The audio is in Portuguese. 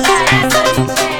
Essa, essa.